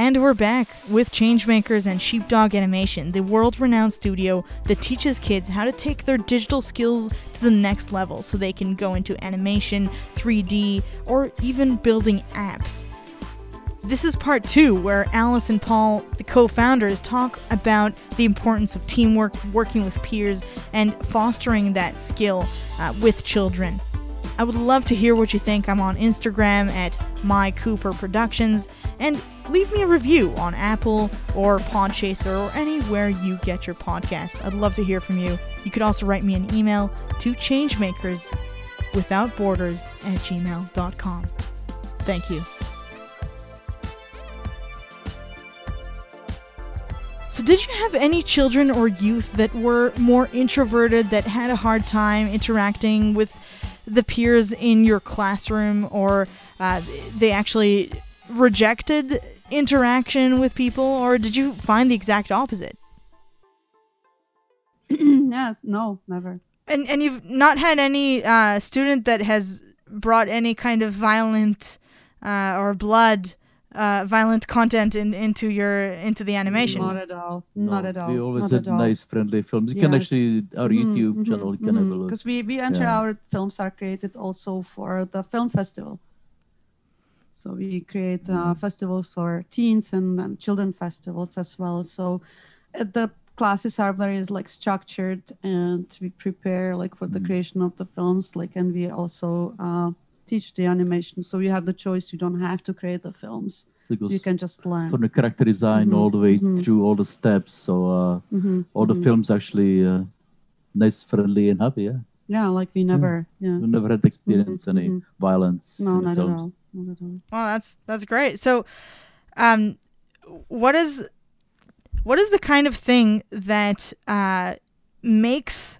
And we're back with Changemakers and Sheepdog Animation, the world renowned studio that teaches kids how to take their digital skills to the next level so they can go into animation, 3D, or even building apps. This is part two, where Alice and Paul, the co founders, talk about the importance of teamwork, working with peers, and fostering that skill uh, with children. I would love to hear what you think. I'm on Instagram at maicooperproductions and leave me a review on Apple or Podchaser or anywhere you get your podcasts. I'd love to hear from you. You could also write me an email to changemakers without borders at gmail.com. Thank you. So, did you have any children or youth that were more introverted, that had a hard time interacting with the peers in your classroom, or uh, they actually rejected interaction with people, or did you find the exact opposite? yes, no, never. And and you've not had any uh, student that has brought any kind of violent uh, or blood, uh, violent content in, into your into the animation. Not at all. Not No, at all. We always Not had nice, friendly films. You can actually our YouTube channel. You can have a look. Because we, we enter Yeah. our films are created also for the film festival. So we create uh, festivals for teens and, and children festivals as well. So uh, the classes are very like structured and we prepare like for the Mm. creation of the films like and we also uh, teach the animation. So you have the choice. You don't have to create the films. You can just learn. from the character design Mhm, all the way mhm. through all the steps. So uh, Mhm, all the mhm. films actually uh, nice, friendly, and happy. Yeah, Yeah, like we never. Yeah. we never had experience any mhm. violence No, not films. at all. Not at all. Well, that's that's great. So, um, what is what is the kind of thing that uh, makes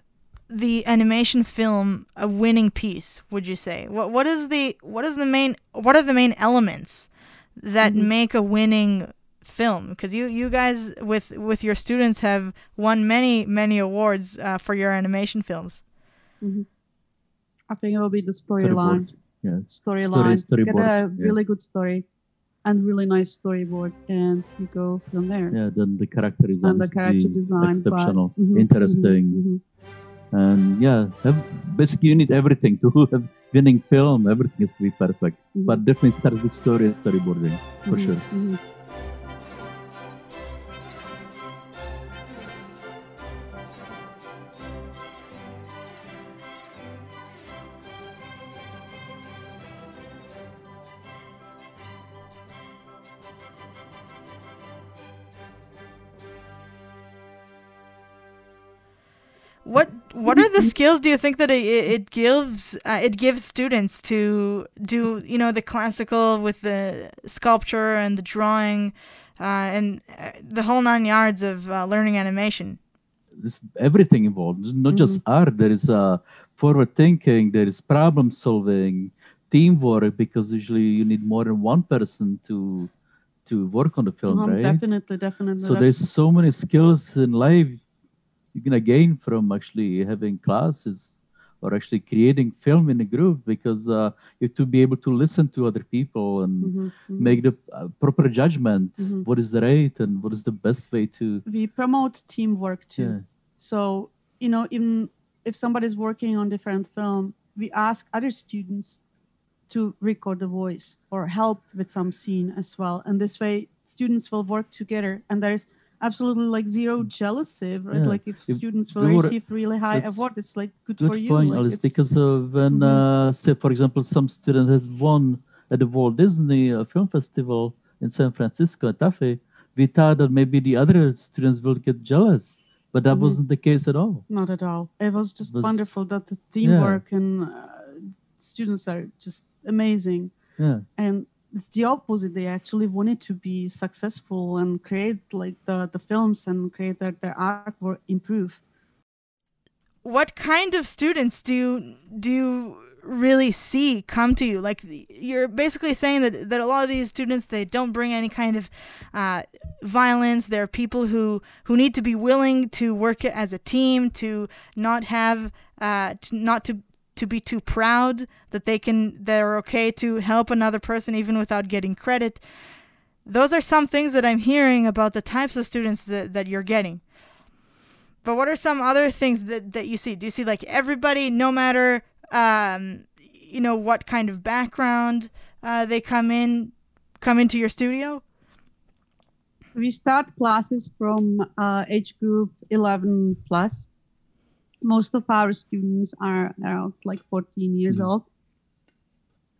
the animation film a winning piece? Would you say? What what is the what is the main what are the main elements that Mhm. make a winning film? Because you you guys with with your students have won many many awards uh, for your animation films. hmm I think it will be the storyline. Yeah, Storyline. Story- Get a yeah. really good story and really nice storyboard, and you go from there. yeah. Then the character design And the character design, but- exceptional, Mhm, interesting, mhm, mhm. and yeah. Have, basically, you need everything to have winning film. Everything has to be perfect. Mhm. But definitely start with story and storyboarding for Mhm, sure. The skills do you think that it, it gives uh, it gives students to do you know the classical with the sculpture and the drawing uh, and uh, the whole nine yards of uh, learning animation? There's everything involved. There's Not just art. There is uh, forward thinking. There is problem solving, teamwork. Because usually you need more than one person to to work on the film, Um, right? Definitely, definitely. So def- there's so many skills in life you're gonna gain from actually having classes or actually creating film in a group because uh, you have to be able to listen to other people and Mhm, mhm. make the uh, proper judgment. Mhm. What is the right and what is the best way to we promote teamwork too. yeah. So, you know, even if somebody's working on different film, we ask other students to record the voice or help with some scene as well. And this way students will work together and there's absolutely like zero jealousy, right? Yeah. Like if, If students will receive really high award, it's like good, Good for you. point, like, Alice. Because uh, when, Mhm. uh, say, for example, some student has won at the Walt Disney uh, Film Festival in San Francisco at TAFE, we thought that maybe the other students will get jealous, but that Mhm. wasn't the case at all. Not at all. It was just Was- wonderful that the teamwork and uh, students are just amazing. Yeah. and it's the opposite they actually wanted to be successful and create like the, the films and create their, their artwork improve What kind of students do you, do you really see come to you? Like you're basically saying that that a lot of these students they don't bring any kind of uh, violence. They're people who who need to be willing to work as a team, to not have uh, to, not to to be too proud that they can they're okay to help another person even without getting credit. those are some things that I'm hearing about the types of students that, that you're getting. But what are some other things that, that you see? Do you see like everybody, no matter um, you know what kind of background uh, they come in, come into your studio? We start classes from uh, age group 11 plus. Most of our students are around like 14 years Mhm. old.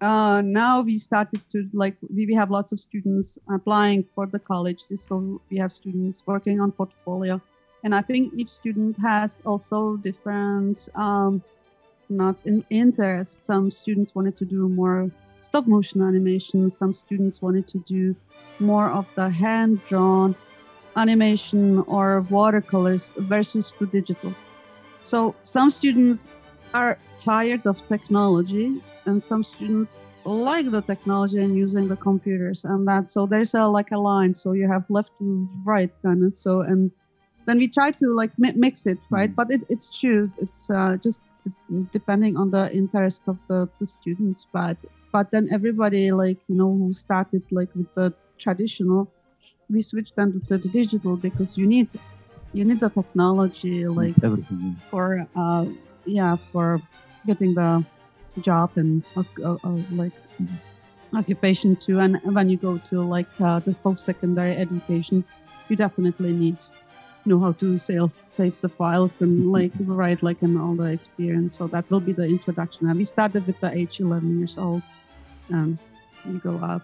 Uh, now we started to like we, we have lots of students applying for the colleges, so we have students working on portfolio, and I think each student has also different um, not in interest. Some students wanted to do more stop motion animation. Some students wanted to do more of the hand drawn animation or watercolors versus the digital. So some students are tired of technology and some students like the technology and using the computers and that. So there's a like a line so you have left to right kind of so and then we try to like mi- mix it right? Mhm. but it, it's true. It's uh, just depending on the interest of the, the students but but then everybody like you know who started like with the traditional we switched them to the digital because you need you need the technology like everything. for uh yeah for getting the job and uh, uh, uh, like Mhm. occupation too and when you go to like uh, the post-secondary education you definitely need know how to save save the files and like write like an all the experience so that will be the introduction and we started with the age 11 years old and we go up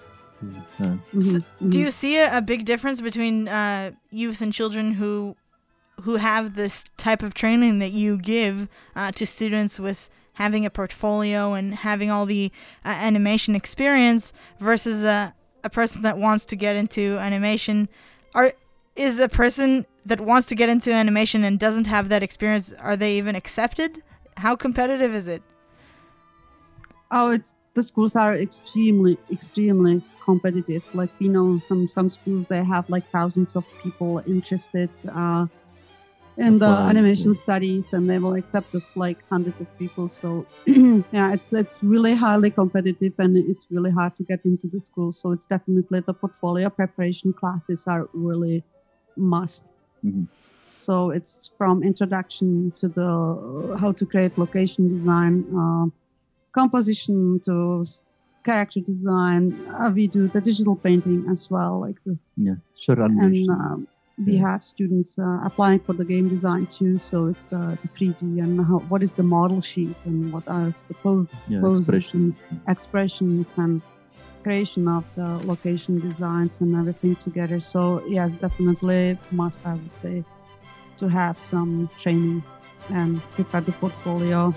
Yeah. So, Mhm, Do mhm. you see a, a big difference between uh, youth and children who who have this type of training that you give uh, to students with having a portfolio and having all the uh, animation experience versus a, a person that wants to get into animation? Are is a person that wants to get into animation and doesn't have that experience are they even accepted? How competitive is it? Oh, it's the schools are extremely, extremely competitive. Like we know some some schools they have like thousands of people interested uh, in the Applying, animation studies, and they will accept us like hundreds of people. So yeah, it's it's really highly competitive, and it's really hard to get into the school. So it's definitely the portfolio preparation classes are really must. Mhm. So it's from introduction to the how to create location design. Uh, composition to character design. Uh, we do the digital painting as well, like this. Yeah. Sure. animations. um, We have students uh, applying for the game design too. So it's the, the 3D and how, what is the model sheet and what are the pose, yeah. poses Expressions. expressions and creation of the location designs and everything together. So yes, definitely must I would say to have some training and prepare the portfolio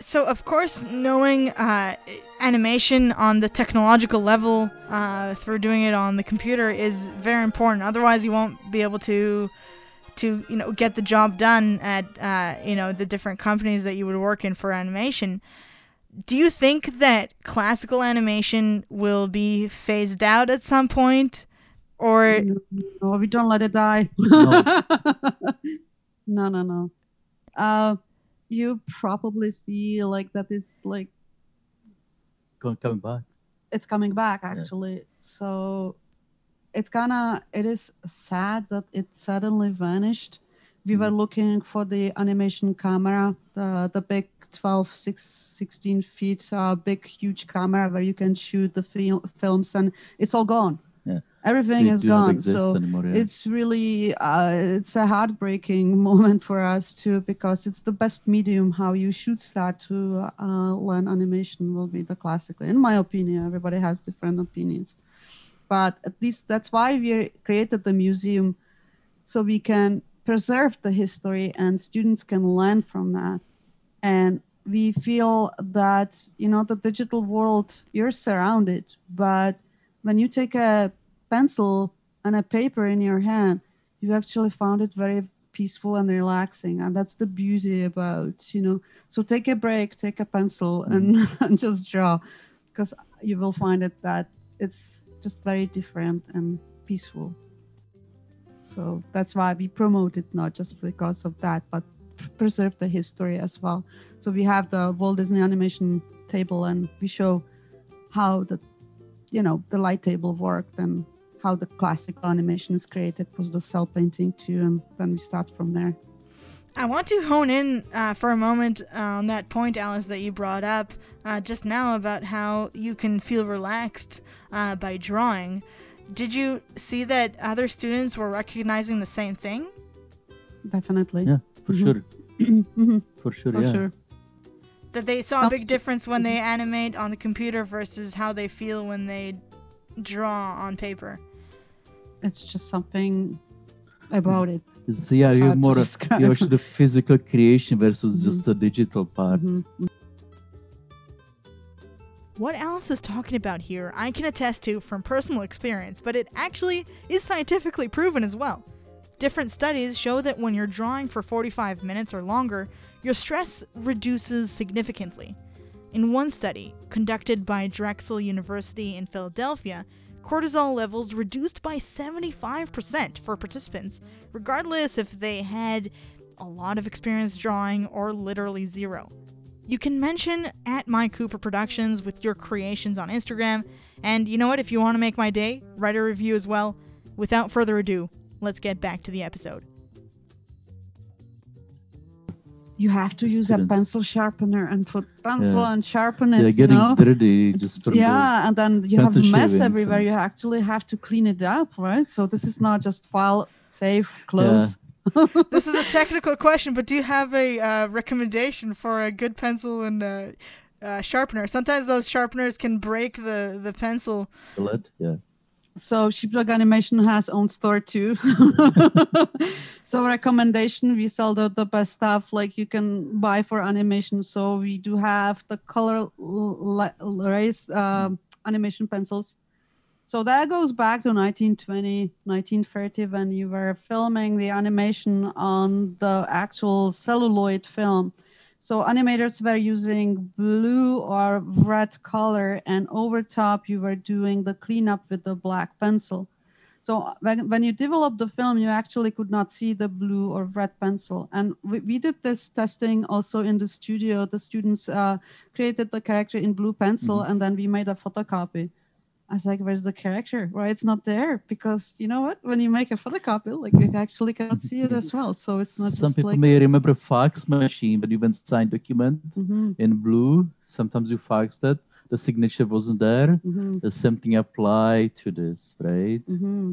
So, of course, knowing uh, animation on the technological level uh, through doing it on the computer is very important. Otherwise, you won't be able to, to you know, get the job done at uh, you know the different companies that you would work in for animation. Do you think that classical animation will be phased out at some point, or No, no, we don't let it die. No. no, no, no. You probably see like that is like Co- coming back. it's coming back actually. So it's kind of it is sad that it suddenly vanished. We were looking for the animation camera, the the big 12, 6, 16 feet uh, big huge camera where you can shoot the fil- films, and it's all gone. Everything They is gone. So anymore. Yeah. it's really uh, it's a heartbreaking moment for us too because it's the best medium how you should start to uh, learn animation will be the classical in my opinion everybody has different opinions but at least that's why we created the museum so we can preserve the history and students can learn from that and we feel that you know the digital world you're surrounded but when you take a pencil and a paper in your hand you actually found it very peaceful and relaxing and that's the beauty about you know. So take a break take a pencil mm-hmm. and, and just draw because you will find it that it's just very different and peaceful. So that's why we promote it not just because of that but preserve the history as well. So we have the Walt Disney animation table, and we show how the, you know, the light table worked and how the classical animation is created was the cel painting too, and then we start from there. I want to hone in uh, for a moment on that point, Alice, that you brought up uh, just now about how you can feel relaxed uh, by drawing. Did you see that other students were recognizing the same thing? Definitely. Yeah, for Mhm. sure. Mhm, For sure, for yeah. sure. That they saw a big difference when they animate on the computer versus how they feel when they draw on paper. It's just something about it. It's, yeah, you hard have more of you actually the physical creation versus Mhm. just the digital part. Mhm. What Alice is talking about here, I can attest to from personal experience, but it actually is scientifically proven as well. Different studies show that when you're drawing for 45 minutes or longer, your stress reduces significantly. In one study, conducted by Drexel University in Philadelphia, cortisol levels reduced by 75% for participants, regardless if they had a lot of experience drawing or literally zero. You can mention at Mai Cooper Productions with your creations on Instagram. And you know what? If you want to make my day, write a review as well. Without further ado, let's get back to the episode. You have to use a pencil sharpener and put pencil Yeah. and sharpen it. Yeah, you getting know? dirty just from the yeah, and then you have pencil mess everywhere. and- You actually have to clean it up, right? So this is not just file, save, close. This is a technical question, but do you have a uh, recommendation for a good pencil and uh, uh, sharpener? Sometimes those sharpeners can break the, the pencil. palette. Yeah. So Sheepdog Animation has own store too. so recommendation, we sell the, the best stuff like you can buy for animation. So we do have the color l- l- race um animation pencils. So that goes back to 1920, 1930 when you were filming the animation on the actual celluloid film. So animators were using blue or red color, and over top you were doing the cleanup with the black pencil. So when, when you develop the film, you actually could not see the blue or red pencil. And we, we did this testing also in the studio. The students uh, created the character in blue pencil, and then we made a photocopy. I was like, "Where's the character? Why it's not there?" Because you know what? When you make a photocopy, like you actually cannot see it as well. So it's not Some people like. may remember fax machine, but you went sign document Mhm, in blue. Sometimes you faxed it. The signature wasn't there. mhm. The same thing apply to this, right? hmm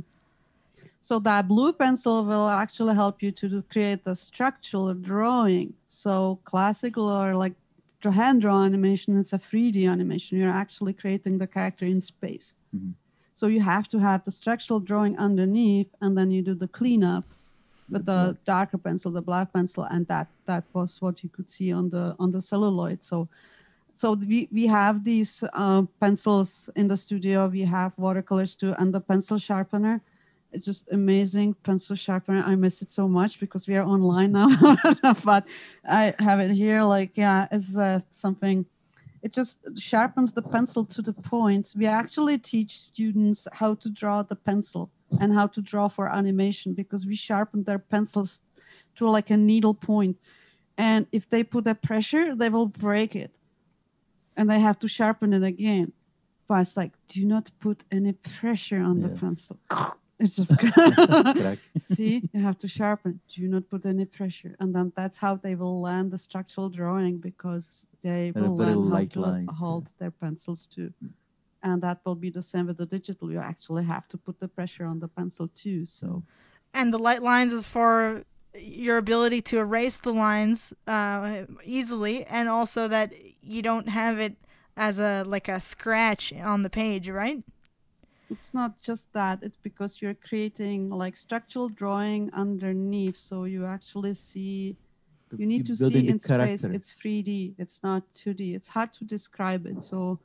So that blue pencil will actually help you to create the structural drawing. So classical or like dra- hand draw animation is a 3D animation. You're actually creating the character in space. Mhm. So you have to have the structural drawing underneath, and then you do the cleanup with the darker pencil, the black pencil, and that that was what you could see on the on the celluloid. So so we, we have these uh, pencils in the studio we have watercolors too and the pencil sharpener it's just amazing. Pencil sharpener. I miss it so much because we are online now. But i have it here. Like yeah it's uh, something it just sharpens the pencil to the point. We actually teach students how to draw the pencil and how to draw for animation because we sharpen their pencils to like a needle point. point and if they put a pressure they will break it. And they have to sharpen it again. But it's like, do not put any pressure on the pencil. It's just Correct. see, you have to sharpen. Do not put any pressure, and then that's how they will learn the structural drawing because they And will learn how to lines, yeah. hold their pencils too. And that will be the same with the digital. You actually have to put the pressure on the pencil too. So And the light lines is for your ability to erase the lines uh, easily, and also that you don't have it as a like a scratch on the page, right? It's not just that it's because you're creating like structural drawing underneath so you actually see you need to see in space character. it's 3d it's not 2d it's hard to describe it so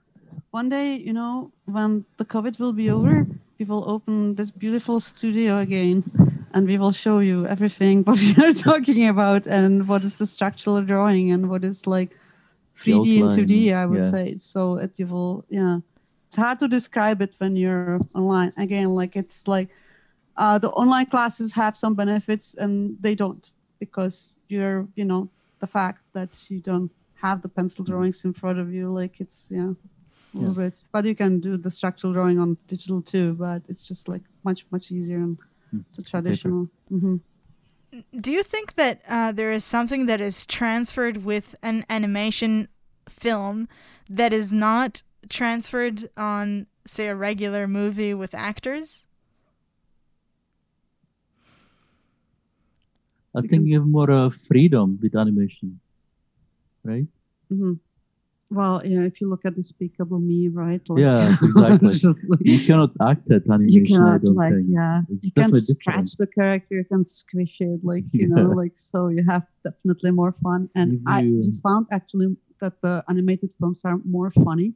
one day you know when the covid will be over we will open this beautiful studio again and we will show you everything what we are talking about and what is the structural drawing and what is like 3d and 2d i would yeah. say so it you will yeah it's hard to describe it when you're online. Again like it's like uh, the online classes have some benefits and they don't because you're you know the fact that you don't have the pencil drawings in front of you like it's yeah a little bit but you can do the structural drawing on digital too but it's just like much much easier on Mm, the traditional. Hmm Do you think that uh, there is something that is transferred with an animation film that is not transferred on, say, a regular movie with actors? I think you have more uh, freedom with animation, right? hmm well yeah if you look at despicable me right like, Yeah, exactly. like- You cannot act that you animation. I cannot don't like think. yeah It's you can definitely scratch different. the character you can squish it like you know like so you have definitely more fun and If i we found actually that the animated films are more funny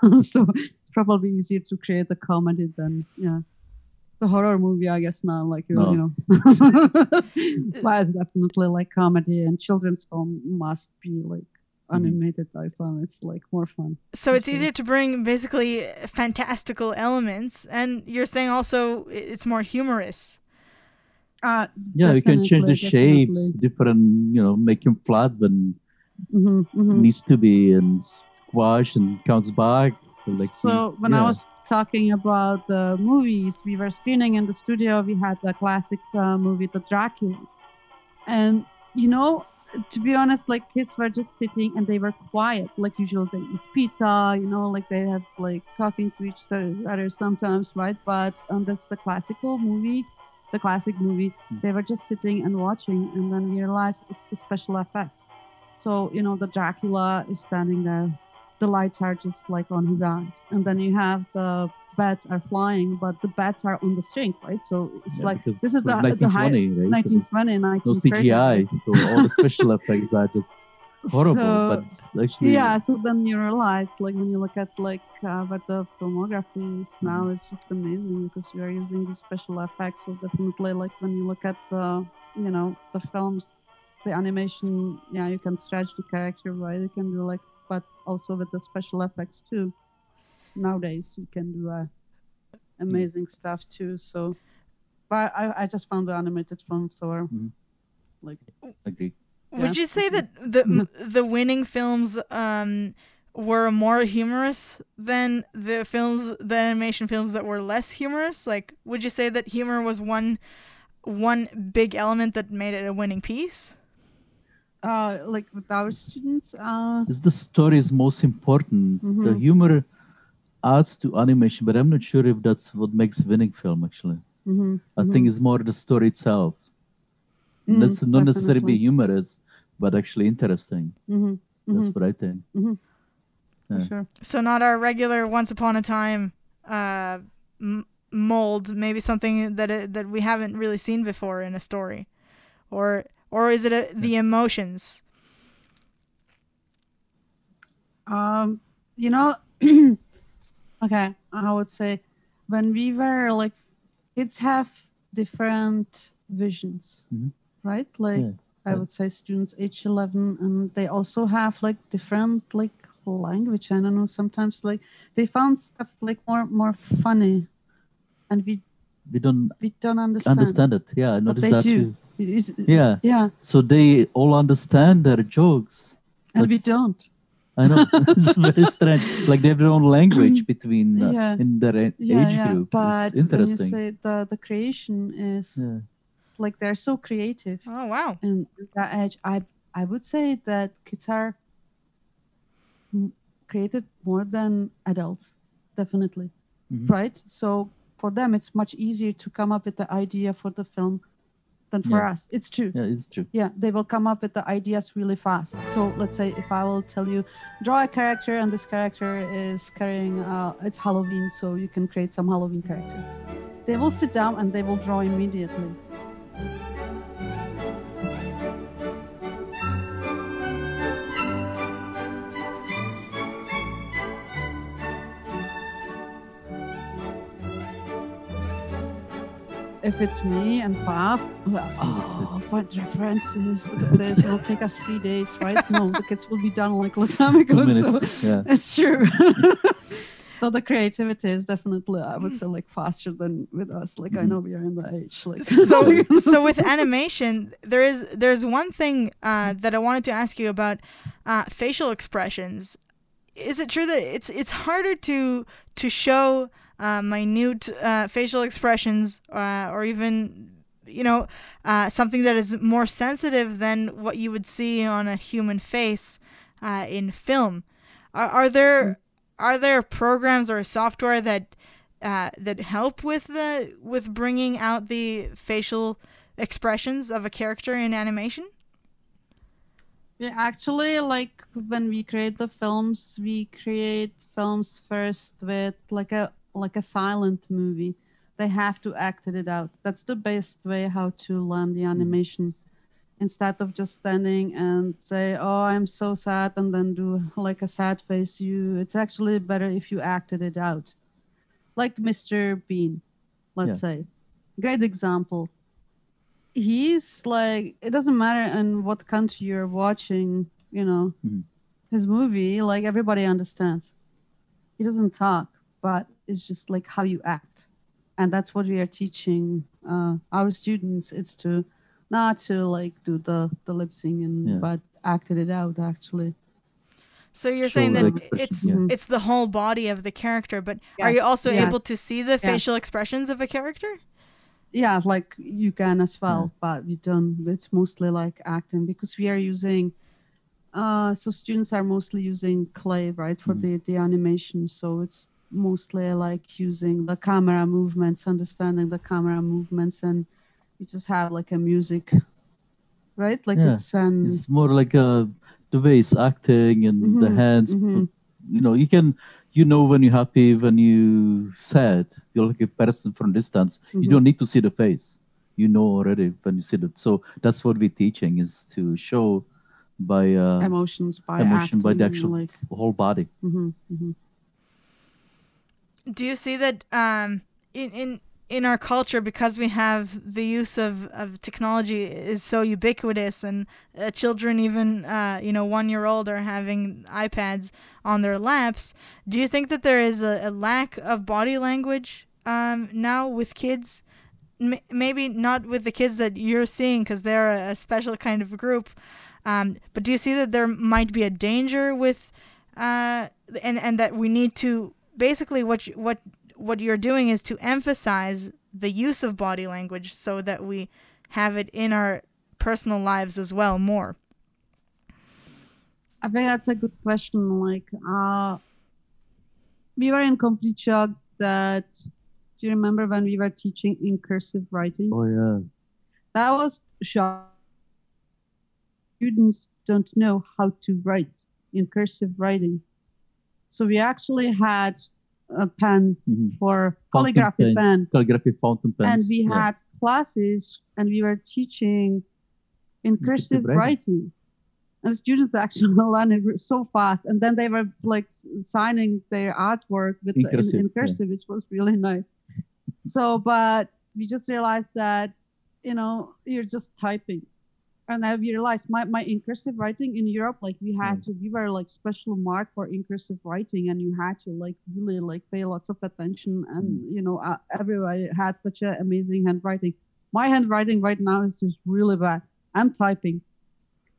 so it's probably easier to create a comedy than yeah the horror movie i guess now like you, No. you know but it's definitely like comedy and children's film must be like Mm-hmm. animated i found it's like more fun So it's Okay. easier to bring basically fantastical elements, and you're saying also it's more humorous. uh Yeah, you can change the definitely, shapes, definitely. different, you know, make them flat when Mhm, mhm. needs to be, and squash and comes back. Like so when I was talking about the movies we were screening in the studio, we had the classic uh, movie, The Dracula, and you know, to be honest, like kids were just sitting and they were quiet. Like usually they eat pizza, you know, like they have like talking to each other sometimes, right? But on the, the classical movie, the classic movie, Mm. they were just sitting and watching, and then we realized it's the special effects. So you know, the Dracula is standing there the lights are just like on his eyes. And then you have the bats are flying, but the bats are on the string, right? So it's Yeah, like this is it was the, the high 1920, right? There was 1920, No CGI, so all the special effects are just horrible. So- but actually, yeah, so then you realize, like when you look at like uh, what the filmography is now, it's just amazing because we are using these special effects. So definitely, like when you look at the, you know, the films, the animation, yeah, you can stretch the character, right? You can do like, but also with the special effects too. Nowadays, you can do uh, amazing stuff too. So, but I, I just found the animated films so are Mhm. like agree. Would you say that the the winning films um, were more humorous than the films, the animation films that were less humorous? Like, would you say that humor was one one big element that made it a winning piece? Uh like with our students uh Is the story is most important. The Mhm. humor adds to animation, but I'm not sure if that's what makes winning film. Actually, mhm, I mhm. think it's more the story itself. Mm, That's not necessarily be humorous, but actually interesting. Mhm, That's mhm, what I think. for yeah. sure. So not our regular Once Upon a Time uh, m- mold, maybe something that it, that we haven't really seen before in a story, or or is it a, the emotions? Um, you know, okay, I would say when we were like, kids have different visions, Mhm. right? Like, Yeah, I would say students age 11, and they also have like different like language. I don't know. Sometimes like they found stuff like more more funny, and we We don't we don't understand. understand it. Yeah, I noticed that do. too. It is- Yeah. yeah, So they all understand their jokes. and we don't. I know it's very strange. Like they have their own language between uh, Yeah. in their a- Yeah, age yeah. group. But it's interesting. when you say the the creation is yeah. like they're so creative Oh wow! and that age i i would say that kids are m- creative more than adults definitely Mhm. right so for them it's much easier to come up with the idea for the film than for Yeah. us. It's true. Yeah, it's true. yeah they will come up with the ideas really fast. So let's say if i will tell you draw a character and this character is carrying uh, it's halloween so you can create some halloween character. They will sit down and they will draw immediately if it's me and Bob, oh, what references? Look at this. It'll take us three days, right? No, the kids will be done like a long time ago. Two so. Yeah. it's true. so the creativity is definitely i would say like faster than with us like i Mhm. know we are in the age like so so with animation there is there's one thing uh, that i wanted to ask you about uh, facial expressions is it true that it's it's harder to to show uh, minute uh, facial expressions uh, or even you know uh, something that is more sensitive than what you would see on a human face uh, in film are, are there are there programs or software that uh, that help with the with bringing out the facial expressions of a character in animation? Yeah, actually, like when we create the films, we create films first with like a like a silent movie. They have to act it out. That's the best way how to learn the animation. Instead of just standing and say, "Oh, I'm so sad," and then do like a sad face, you it's actually better if you acted it out. Like Mr. Bean, let's say. Great example he's like it doesn't matter in what country you're watching you know Mhm. his movie like everybody understands he doesn't talk but it's just like how you act and that's what we are teaching uh, our students it's to not to like do the the lip syncing Yeah. but acted it out actually So you're Show saying that it's yeah. it's the whole body of the character, but are you also yes. able to see the facial expressions of a character? yeah like you can as well but we don't it's mostly like acting because we are using uh so students are mostly using clay right for Mhm. the the animation so it's mostly like using the camera movements understanding the camera movements and you just have like a music right like Yeah, it's um It's more like uh, the way it's acting and the Mhm, hands. mhm. You know, you can, you know, when you're happy, when you sad. You're like a person from distance. You Mhm. don't need to see the face. You know already when you see it. So that's what we're teaching is to show by uh, emotions by emotion, by the actual like whole body. Do you see that um, in in in our culture because we have the use of, of technology is so ubiquitous and uh, children even uh, you know one year old are having iPads on their laps do you think that there is a, a lack of body language um, now with kids? M- maybe not with the kids that you're seeing because they're a, a special kind of group um, but do you see that there might be a danger with uh, and and that we need to basically what you, what what you're doing is to emphasize the use of body language so that we have it in our personal lives as well more. I think that's a good question. Like, uh, we were in complete shock that. Do you remember when we were teaching in cursive writing? Oh yeah. That was shock. Students don't know how to write in cursive writing. So we actually had a pen Mhm. for Fountain calligraphy pens, pen, Calligraphy fountain pens. and we yeah. had classes, and we were teaching in cursive writing. writing. And students actually learned it so fast, and then they were like signing their artwork with In the, cursive, in yeah. cursive, which was really nice. so, but we just realized that you know you're just typing, and I realized my my in cursive writing in Europe, like we had Mm. to, we were like special mark for in cursive writing, and you had to like really like pay lots of attention, and Mm. you know uh, everybody had such an amazing handwriting. My handwriting right now is just really bad. I'm typing.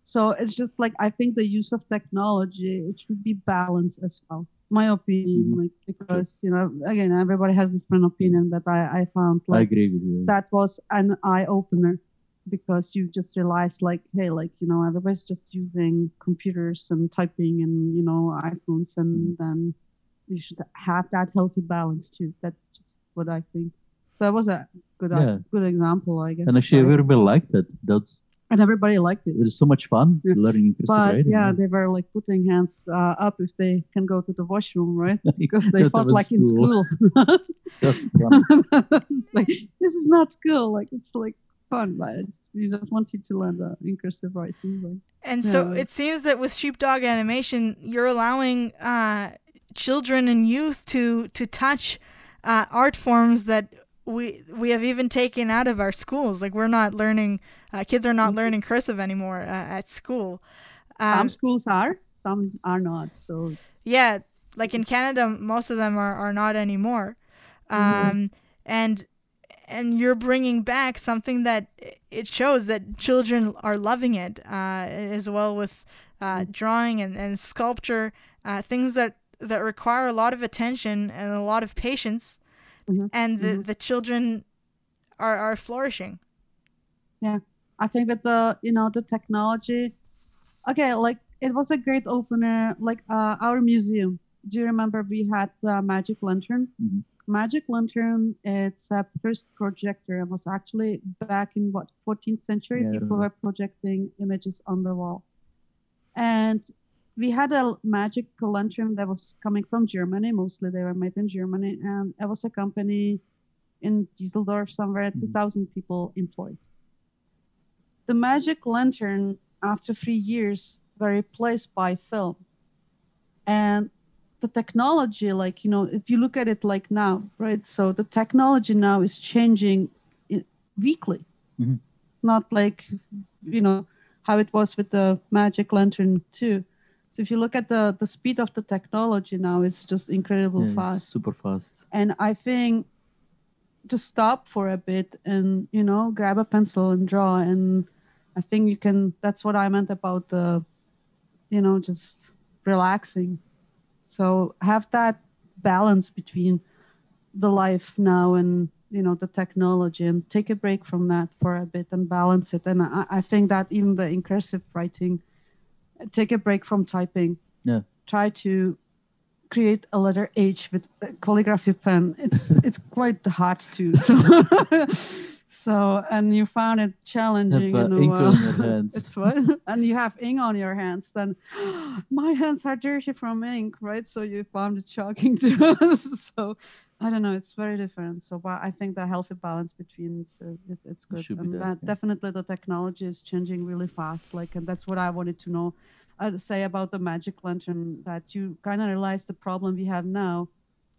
So it's just like I think the use of technology it should be balanced as well. My opinion, Mhm. like because you know again everybody has different opinion, but I I found like I agree with you. that was an eye opener because you just realize like hey like you know everybody's just using computers and typing and you know iPhones and then you should have that healthy balance too. That's just what I think. So it was a good Yeah. good example, I guess. and actually, right? everybody liked it. That's and everybody liked it. it was so much fun Yeah. learning in But writing. yeah, they were like putting hands uh, up if they can go to the washroom, right? Because they felt like in school. Fun. it's like this is not school. Like it's like fun, but you just want you to learn the in cursive writing. Like, And so Yeah. it seems that with sheepdog animation, you're allowing uh, children and youth to to touch uh, art forms that we we have even taken out of our schools. Like we're not learning, uh, kids are not Mhm. learning cursive anymore uh, at school. some Um, schools are, some are not. So yeah, like in Canada, most of them are, are not anymore. Um, Mhm. and and you're bringing back something that it shows that children are loving it uh, as well with uh, drawing and, and sculpture, uh, things that that require a lot of attention and a lot of patience, Mhm. and the, Mhm. the children are, are flourishing. Yeah. I think that the you know the technology, okay, like it was a great opener. Like uh, our museum. Do you remember we had the Magic Lantern? Mhm. Magic Lantern. It's a first projector. It was actually back in what 14th century. Yeah, people were projecting images on the wall, and we had a magic lantern that was coming from Germany. Mostly they were made in Germany, and it was a company in Düsseldorf somewhere. Mhm. 2,000 people employed the magic lantern after three years were replaced by film and the technology like you know if you look at it like now right? So the technology now is changing weekly. Mhm. not like you know how it was with the magic lantern too. So if you look at the the speed of the technology now it's just incredible Yeah, fast. super fast. and I think to stop for a bit and you know grab a pencil and draw and I think you can that's what I meant about the you know just relaxing so have that balance between the life now and you know the technology and take a break from that for a bit and balance it and I, I think that even the inclusive writing take a break from typing Yeah. try to create a letter H with a calligraphy pen. It's it's quite hard to. So, so and you found it challenging. Have, uh, ink on your hands. it's what, and you have ink on your hands. Then my hands are dirty from ink, right? So you found it shocking to us. so. I don't know. It's very different. So, but I think the healthy balance between it's, uh, it's, good, be and that yeah. definitely the technology is changing really fast. Like, and that's what I wanted to know I'd say about the magic lantern that you kind of realize the problem we have now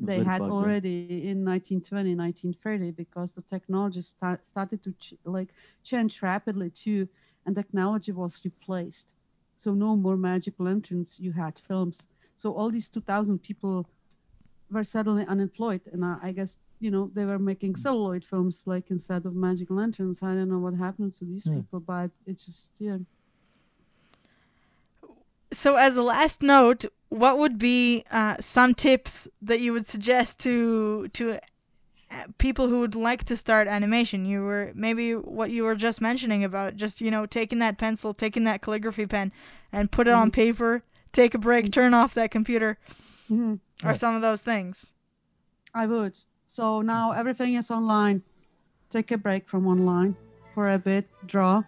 they had fast, yeah. already in 1920 1930 because the technology start, started to ch- like change rapidly too and technology was replaced so no more magic lanterns you had films so all these 2000 people were suddenly unemployed and I, I guess you know they were making celluloid films like instead of magic lanterns i don't know what happened to these Yeah. people but it just yeah So, as a last note, what would be uh, some tips that you would suggest to to uh, people who would like to start animation? You were maybe what you were just mentioning about just you know taking that pencil, taking that calligraphy pen, and put it on Mhm. paper. Take a break, turn off that computer, Mhm. or some of those things. I would. So now everything is online. Take a break from online for a bit, draw,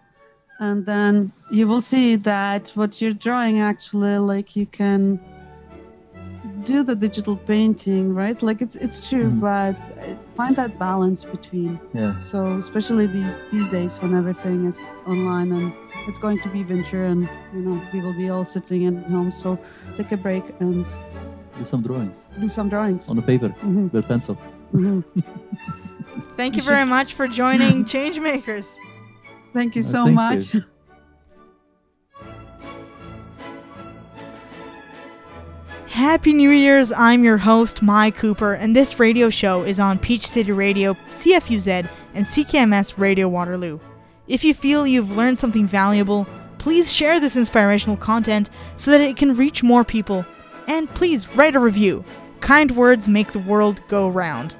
and then you will see that what you're drawing actually, like you can do the digital painting, right? Like it's it's true, Mhm. but uh, find that balance between. Yeah. So especially these these days when everything is online and it's going to be winter and you know we will be all sitting at home. So take a break and Do some drawings do some drawings. on the paper Mhm, with pencil. mhm. Thank You you very much for joining Changemakers. Thank you Uh, so thank much. you. Happy New Year's! I'm your host, Mai Cooper, and this radio show is on Peach City Radio, CFUZ, and CKMS Radio Waterloo. If you feel you've learned something valuable, please share this inspirational content so that it can reach more people. And please write a review. Kind words make the world go round.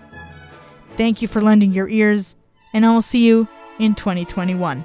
Thank you for lending your ears, and I will see you in 2021.